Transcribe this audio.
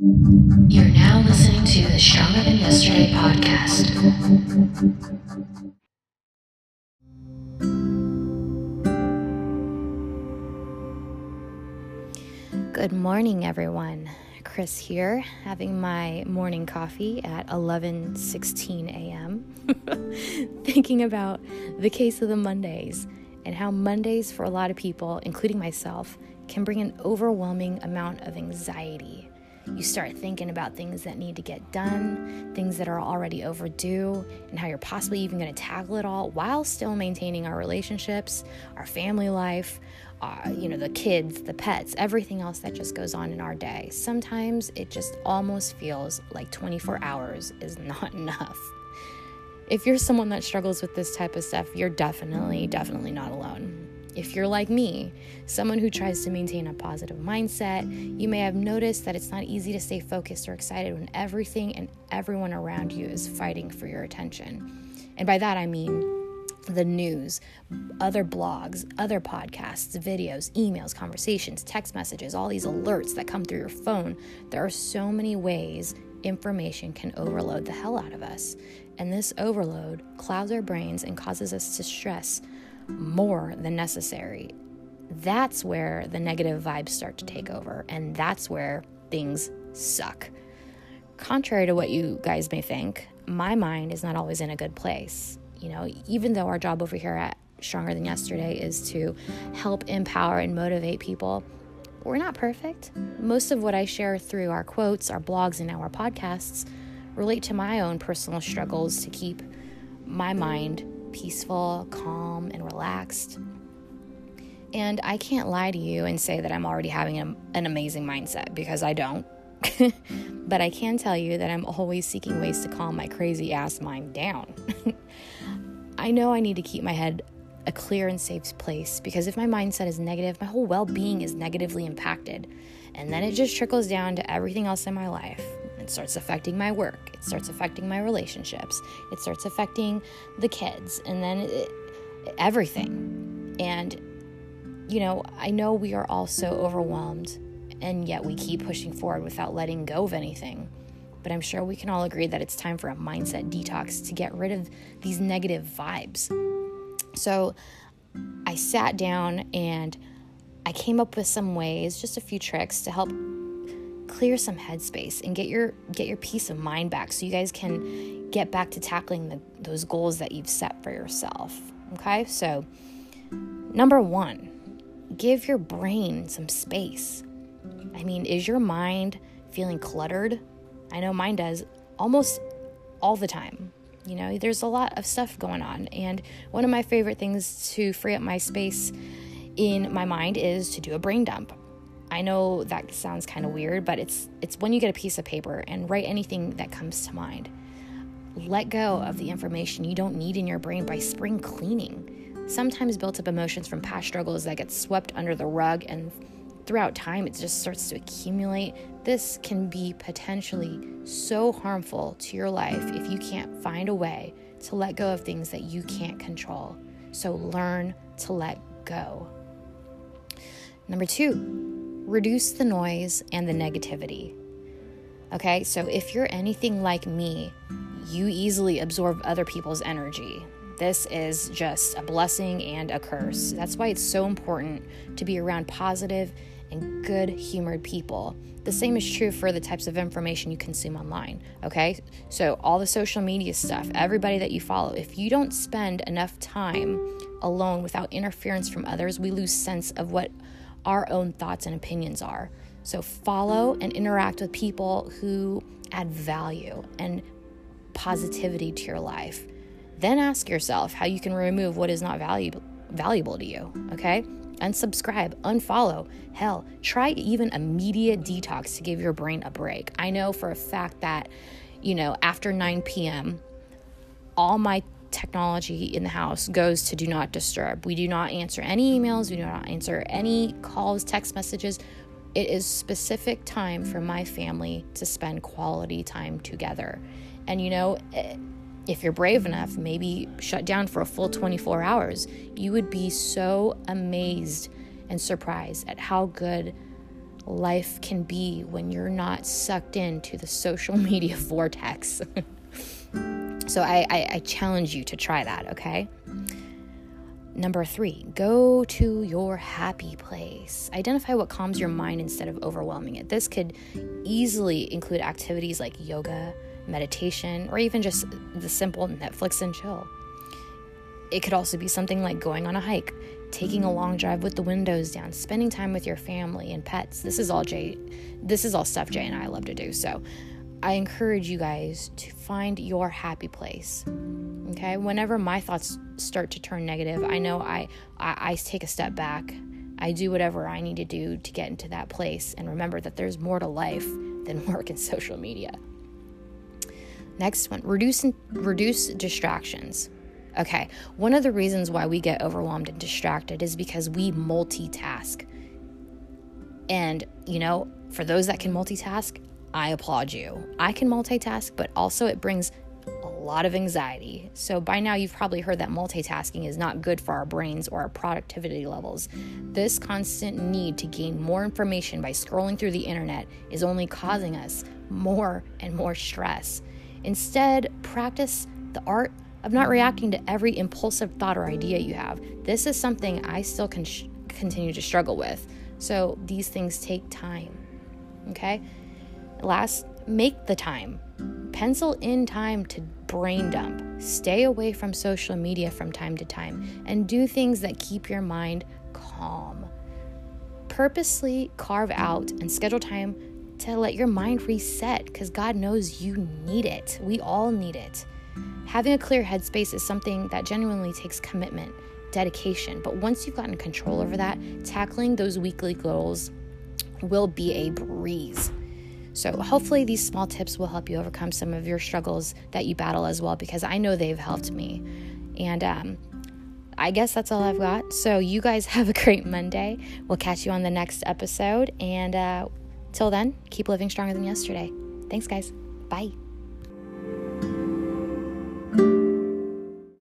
You're now listening to the Stronger Than Yesterday podcast. Good morning, everyone. Chris here, having my morning coffee at 11:16 a.m. thinking about the case of the Mondays and how Mondays for a lot of people, including myself, can bring an overwhelming amount of anxiety. You start thinking about things that need to get done, things that are already overdue, and how you're possibly even going to tackle it all while still maintaining our relationships, our family life, uh, you know, the kids, the pets, everything else that just goes on in our day. Sometimes it just almost feels like 24 hours is not enough. If you're someone that struggles with this type of stuff, you're definitely, definitely not alone. If you're like me, someone who tries to maintain a positive mindset, you may have noticed that it's not easy to stay focused or excited when everything and everyone around you is fighting for your attention. And by that I mean the news, other blogs, other podcasts, videos, emails, conversations, text messages, all these alerts that come through your phone. There are so many ways information can overload the hell out of us. And this overload clouds our brains and causes us to stress more than necessary, that's where the negative vibes start to take over, and that's where things suck. Contrary to what you guys may think, my mind is not always in a good place. You know, even though our job over here at Stronger Than Yesterday is to help empower and motivate people, we're not perfect. Most of what I share through our quotes, our blogs, and our podcasts relate to my own personal struggles to keep my mind peaceful, calm, and relaxed. And I can't lie to you and say that I'm already having an, an amazing mindset because I don't. but I can tell you that I'm always seeking ways to calm my crazy ass mind down. I know I need to keep my head a clear and safe place because if my mindset is negative, my whole well being is negatively impacted. And then it just trickles down to everything else in my life. It starts affecting my work, it starts affecting my relationships, it starts affecting the kids, and then it, everything. And, you know, I know we are all so overwhelmed, and yet we keep pushing forward without letting go of anything. But I'm sure we can all agree that it's time for a mindset detox to get rid of these negative vibes. So I sat down and I came up with some ways, just a few tricks to help clear some headspace and get your get your peace of mind back so you guys can get back to tackling the, those goals that you've set for yourself okay? So number one give your brain some space. I mean is your mind feeling cluttered? I know mine does almost all the time you know? There's a lot of stuff going on and one of my favorite things to free up my space in my mind is to do a brain dump I know that sounds kind of weird, but it's it's when you get a piece of paper and write anything that comes to mind. Let go of the information you don't need in your brain by spring cleaning. Sometimes built up emotions from past struggles that get swept under the rug and throughout time it just starts to accumulate. This can be potentially so harmful to your life if you can't find a way to let go of things that you can't control. So learn to let go. Number two, reduce the noise and the negativity. Okay, so if you're anything like me, you easily absorb other people's energy. This is just a blessing and a curse. That's why it's so important to be around positive and good humored people. The same is true for the types of information you consume online, okay? So, all the social media stuff, everybody that you follow, if you don't spend enough time alone without interference from others, we lose sense of what our own thoughts and opinions are. So follow and interact with people who add value and positivity to your life. Then ask yourself how you can remove what is not valuable valuable to you, okay? Unsubscribe, unfollow. Hell, try even a media detox to give your brain a break. I know for a fact that, you know, after 9 p.m., all my technology in the house goes to do not disturb. We do not answer any emails, we do not answer any calls, text messages. It is specific time for my family to spend quality time together. And you know, eh, if you're brave enough, maybe shut down for a full 24 hours. You would be so amazed and surprised at how good life can be when you're not sucked into the social media vortex. so I, I, I challenge you to try that, okay? Number three, go to your happy place. Identify what calms your mind instead of overwhelming it. This could easily include activities like yoga, meditation, or even just the simple Netflix and chill. It could also be something like going on a hike, taking a long drive with the windows down, spending time with your family and pets. This is all Jay this is all stuff Jay and I love to do. So I encourage you guys to find your happy place. Okay? Whenever my thoughts start to turn negative, I know I I, I take a step back. I do whatever I need to do to get into that place and remember that there's more to life than work and social media. Next one, reduce reduce distractions. Okay, one of the reasons why we get overwhelmed and distracted is because we multitask. And, you know, for those that can multitask, I applaud you. I can multitask, but also it brings a lot of anxiety. So by now you've probably heard that multitasking is not good for our brains or our productivity levels. This constant need to gain more information by scrolling through the internet is only causing us more and more stress. Instead, practice the art of not reacting to every impulsive thought or idea you have. This is something I still can continue to struggle with. So these things take time. Okay? Last, make the time. Pencil in time to brain dump. Stay away from social media from time to time and do things that keep your mind calm. Purposely carve out and schedule time to let your mind reset because God knows you need it. We all need it. Having a clear headspace is something that genuinely takes commitment, dedication, but once you've gotten control over that, tackling those weekly goals will be a breeze. So, hopefully, these small tips will help you overcome some of your struggles that you battle as well, because I know they've helped me. And um, I guess that's all I've got. So, you guys have a great Monday. We'll catch you on the next episode. And uh, till then, keep living stronger than yesterday. Thanks, guys. Bye.